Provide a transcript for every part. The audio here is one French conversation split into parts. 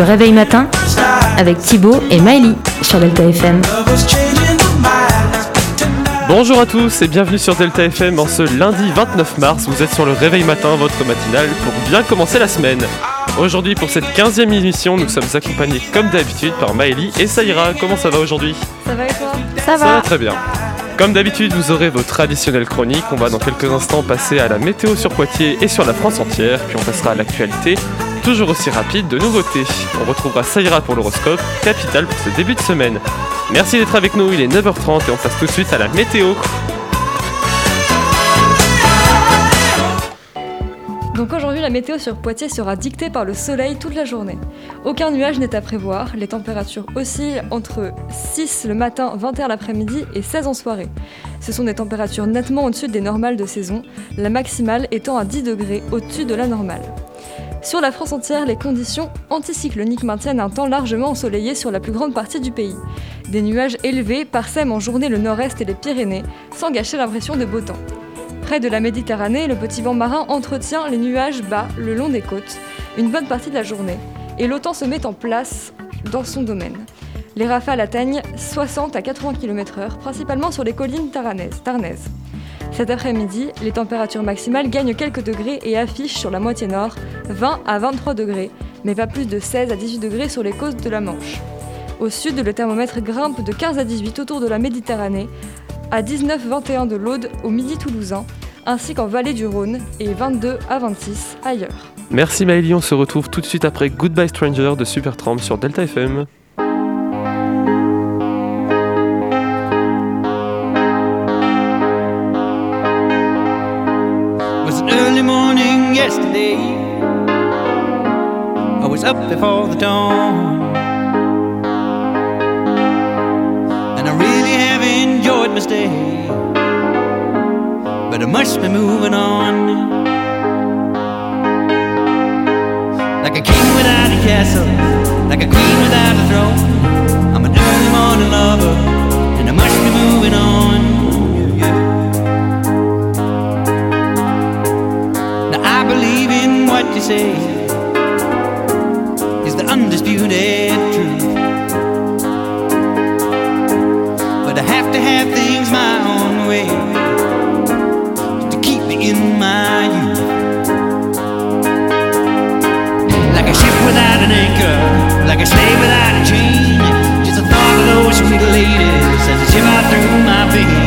Le réveil matin avec Thibaut et Maëlie sur Delta FM. Bonjour à tous et bienvenue sur Delta FM en ce lundi 29 mars. Vous êtes sur le réveil matin, votre matinale, pour bien commencer la semaine. Aujourd'hui, pour cette 15e émission, nous sommes accompagnés comme d'habitude par Maëlie et Saïra. Comment ça va aujourd'hui? Ça va et toi? Ça Ça va très bien. Comme d'habitude, vous aurez vos traditionnelles chroniques. On va dans quelques instants passer à la météo sur Poitiers et sur la France entière. Puis on passera à l'actualité, toujours aussi rapide, de nouveautés. On retrouvera Saïra pour l'horoscope, capital pour ce début de semaine. Merci d'être avec nous, il est 9h30 et on passe tout de suite à la météo. Donc aujourd'hui, la météo sur Poitiers sera dictée par le soleil toute la journée. Aucun nuage n'est à prévoir, les températures oscillent entre 6 le matin, 21 l'après-midi et 16 en soirée. Ce sont des températures nettement au-dessus des normales de saison, la maximale étant à 10 degrés au-dessus de la normale. Sur la France entière, les conditions anticycloniques maintiennent un temps largement ensoleillé sur la plus grande partie du pays. Des nuages élevés parsèment en journée le nord-est et les Pyrénées, sans gâcher l'impression de beau temps. Près de la Méditerranée, le petit vent marin entretient les nuages bas le long des côtes une bonne partie de la journée, et l'OTAN se met en place dans son domaine. Les rafales atteignent 60 à 80 km/h, principalement sur les collines tarnaises. Cet après-midi, les températures maximales gagnent quelques degrés et affichent sur la moitié nord 20 à 23 degrés, mais pas plus de 16 à 18 degrés sur les côtes de la Manche. Au sud, le thermomètre grimpe de 15 à 18 autour de la Méditerranée, à 19-21 de l'Aude au midi toulousain, ainsi qu'en vallée du Rhône, et 22 à 26 ailleurs. Merci Maëlie, on se retrouve tout de suite après Goodbye Stranger de Supertramp sur Delta FM. But I must be moving on. Like a king without a castle, like a queen without a throne. I'm an early morning lover, and I must be moving on. Yeah. Now I believe in what you say is the undisputed truth. But I have to have things my own way like a slave without a chain. Just the thought of those sweet ladies as they shiver through my veins.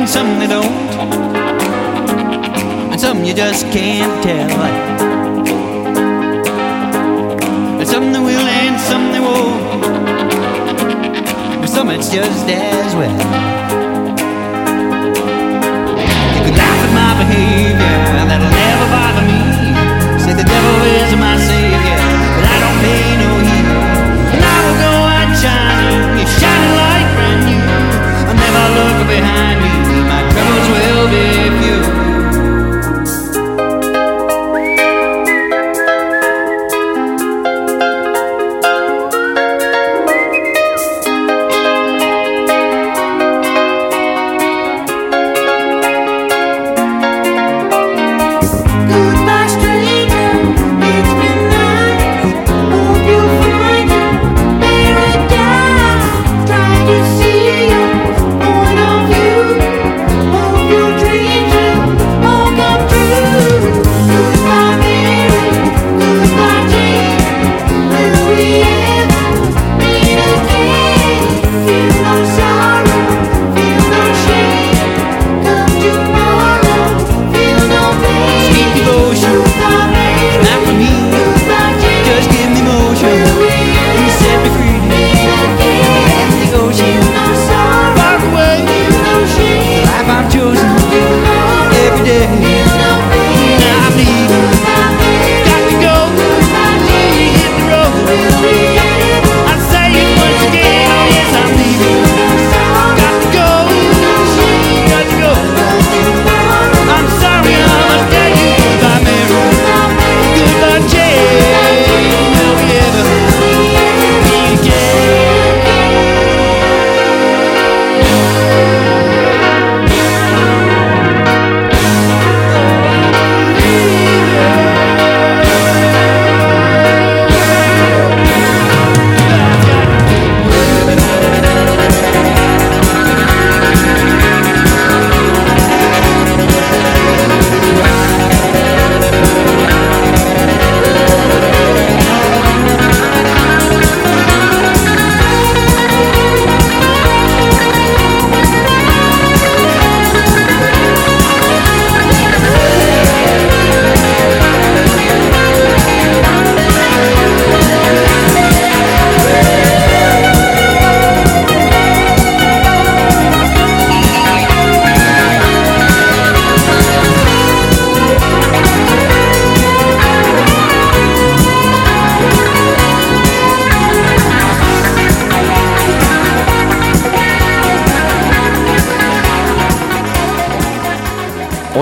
And some they don't, and some you just can't tell. And some they will and some they won't, but some it's just as well. You could laugh at my behavior, And that'll never bother me. Say the devil is my savior, but I don't pay no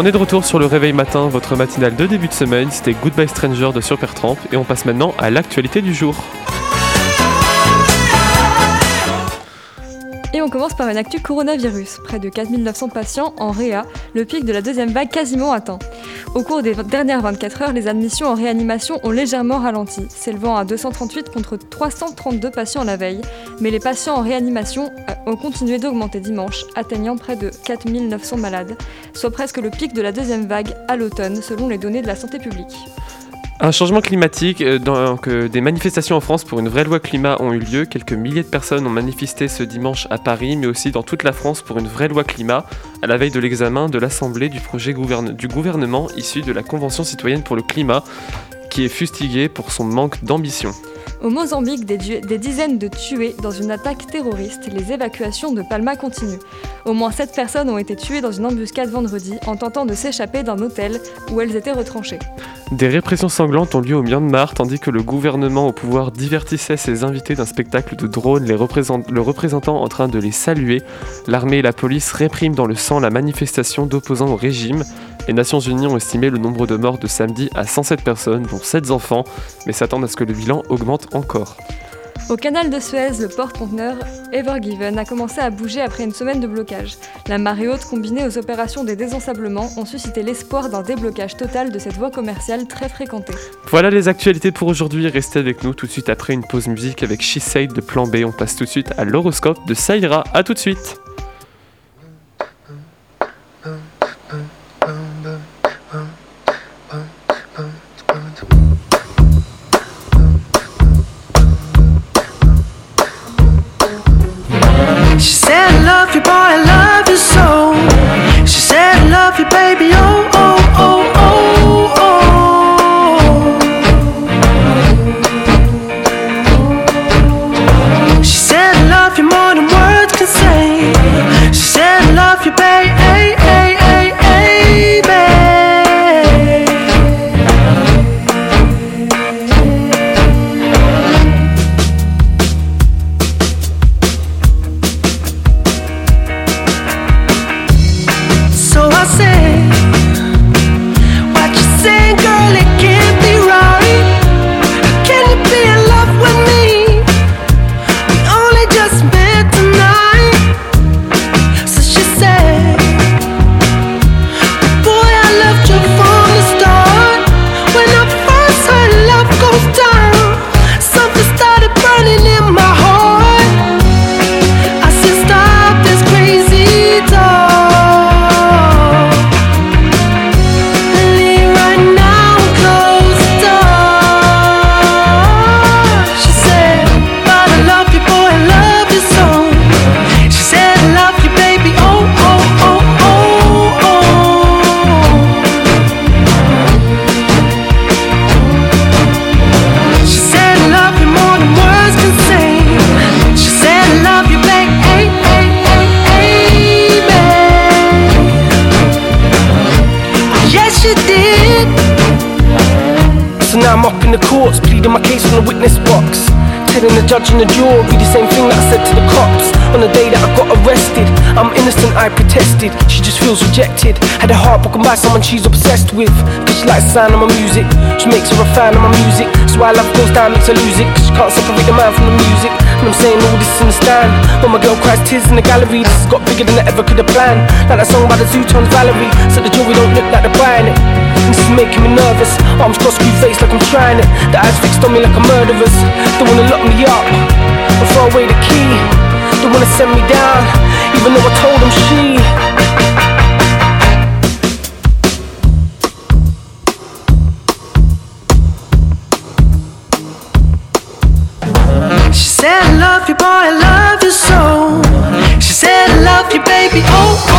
On est de retour sur le réveil matin, votre matinale de début de semaine. C'était Goodbye Stranger de Supertramp et on passe maintenant à l'actualité du jour. Et on commence par une actu coronavirus. Près de 4900 patients en réa, le pic de la deuxième vague quasiment atteint. Au cours des dernières 24 heures, les admissions en réanimation ont légèrement ralenti, s'élevant à 238 contre 332 patients la veille. Mais les patients en réanimation euh, ont continué d'augmenter dimanche, atteignant près de 4900 malades, soit presque le pic de la deuxième vague à l'automne, selon les données de la santé publique. Un changement climatique, euh, donc des manifestations en France pour une vraie loi climat ont eu lieu. Quelques milliers de personnes ont manifesté ce dimanche à Paris, mais aussi dans toute la France pour une vraie loi climat, à la veille de l'examen de l'Assemblée du projet du gouvernement issu de la Convention citoyenne pour le climat, qui est fustigué pour son manque d'ambition. Au Mozambique, des, dizaines de tués dans une attaque terroriste. Les évacuations de Palma continuent. Au moins 7 personnes ont été tuées dans une embuscade vendredi en tentant de s'échapper d'un hôtel où elles étaient retranchées. Des répressions sanglantes ont lieu au Myanmar, tandis que le gouvernement au pouvoir divertissait ses invités d'un spectacle de drones, le représentant en train de les saluer. L'armée et la police répriment dans le sang la manifestation d'opposants au régime. Les Nations Unies ont estimé le nombre de morts de samedi à 107 personnes, dont 7 enfants, mais s'attendent à ce que le bilan augmente encore. Au canal de Suez, le porte-conteneur Ever Given a commencé à bouger après une semaine de blocage. La marée haute combinée aux opérations des désensablements ont suscité l'espoir d'un déblocage total de cette voie commerciale très fréquentée. Voilà les actualités pour aujourd'hui, restez avec nous tout de suite après une pause musique avec She Said de Plan B. On passe tout de suite à l'horoscope de Saïra, à tout de suite I love Telling the judge and the jury the same thing that I said to the cops on the day that I got arrested. I'm innocent, I protested. She just feels rejected. Had her heart broken by someone she's obsessed with. Cause she likes the sound of my music. She makes her a fan of my music. So why love goes down, makes her lose it. Cause she can't separate the man from the music. And I'm saying all this in the stand. When my girl cries tears in the gallery, this has got bigger than I ever could have planned. Like that song by the Zootones Valerie. So the jury don't look like they're buying it. This is making me nervous. Arms crossed, screw face like I'm trying it. The eyes fixed on me like a murderer's. They wanna lock me up and throw away the key. They wanna send me down, even though I told them she. She said, I love you, boy, I love you so. She said, I love you, baby, oh, oh,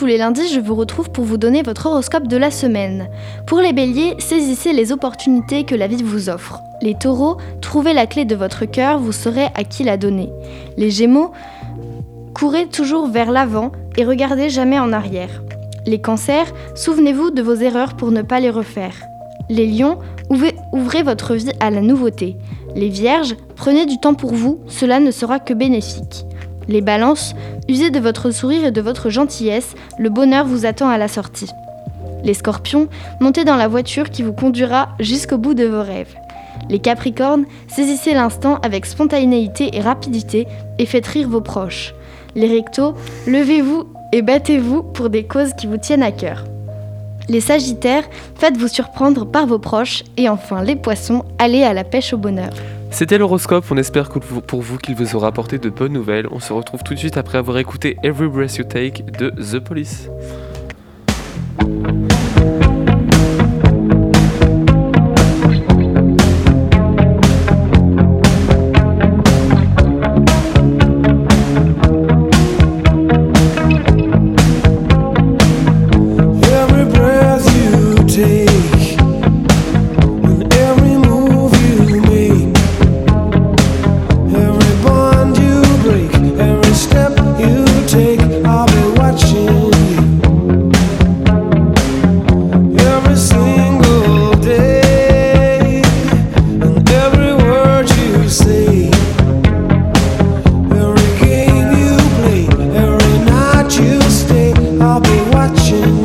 tous, les lundis, je vous retrouve pour vous donner votre horoscope de la semaine. Pour les béliers, saisissez les opportunités que la vie vous offre. Les taureaux, trouvez la clé de votre cœur, vous saurez à qui la donner. Les gémeaux, courez toujours vers l'avant et regardez jamais en arrière. Les cancers, souvenez-vous de vos erreurs pour ne pas les refaire. Les lions, ouvrez, ouvrez votre vie à la nouveauté. Les vierges, prenez du temps pour vous, cela ne sera que bénéfique. Les balances, usez de votre sourire et de votre gentillesse, le bonheur vous attend à la sortie. Les scorpions, montez dans la voiture qui vous conduira jusqu'au bout de vos rêves. Les capricornes, saisissez l'instant avec spontanéité et rapidité et faites rire vos proches. Les rectos, levez-vous et battez-vous pour des causes qui vous tiennent à cœur. Les sagittaires, faites-vous surprendre par vos proches. Et enfin, les poissons, allez à la pêche au bonheur. C'était l'horoscope, on espère pour vous qu'il vous aura apporté de bonnes nouvelles. On se retrouve tout de suite après avoir écouté Every Breath You Take de The Police. You.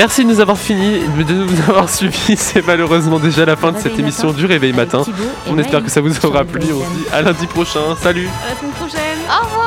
Merci de nous avoir fini, de nous avoir suivis. C'est malheureusement déjà la fin de cette émission du Réveil Matin. On espère que ça vous aura plu. On se dit à lundi prochain. Salut À la semaine prochaine Au revoir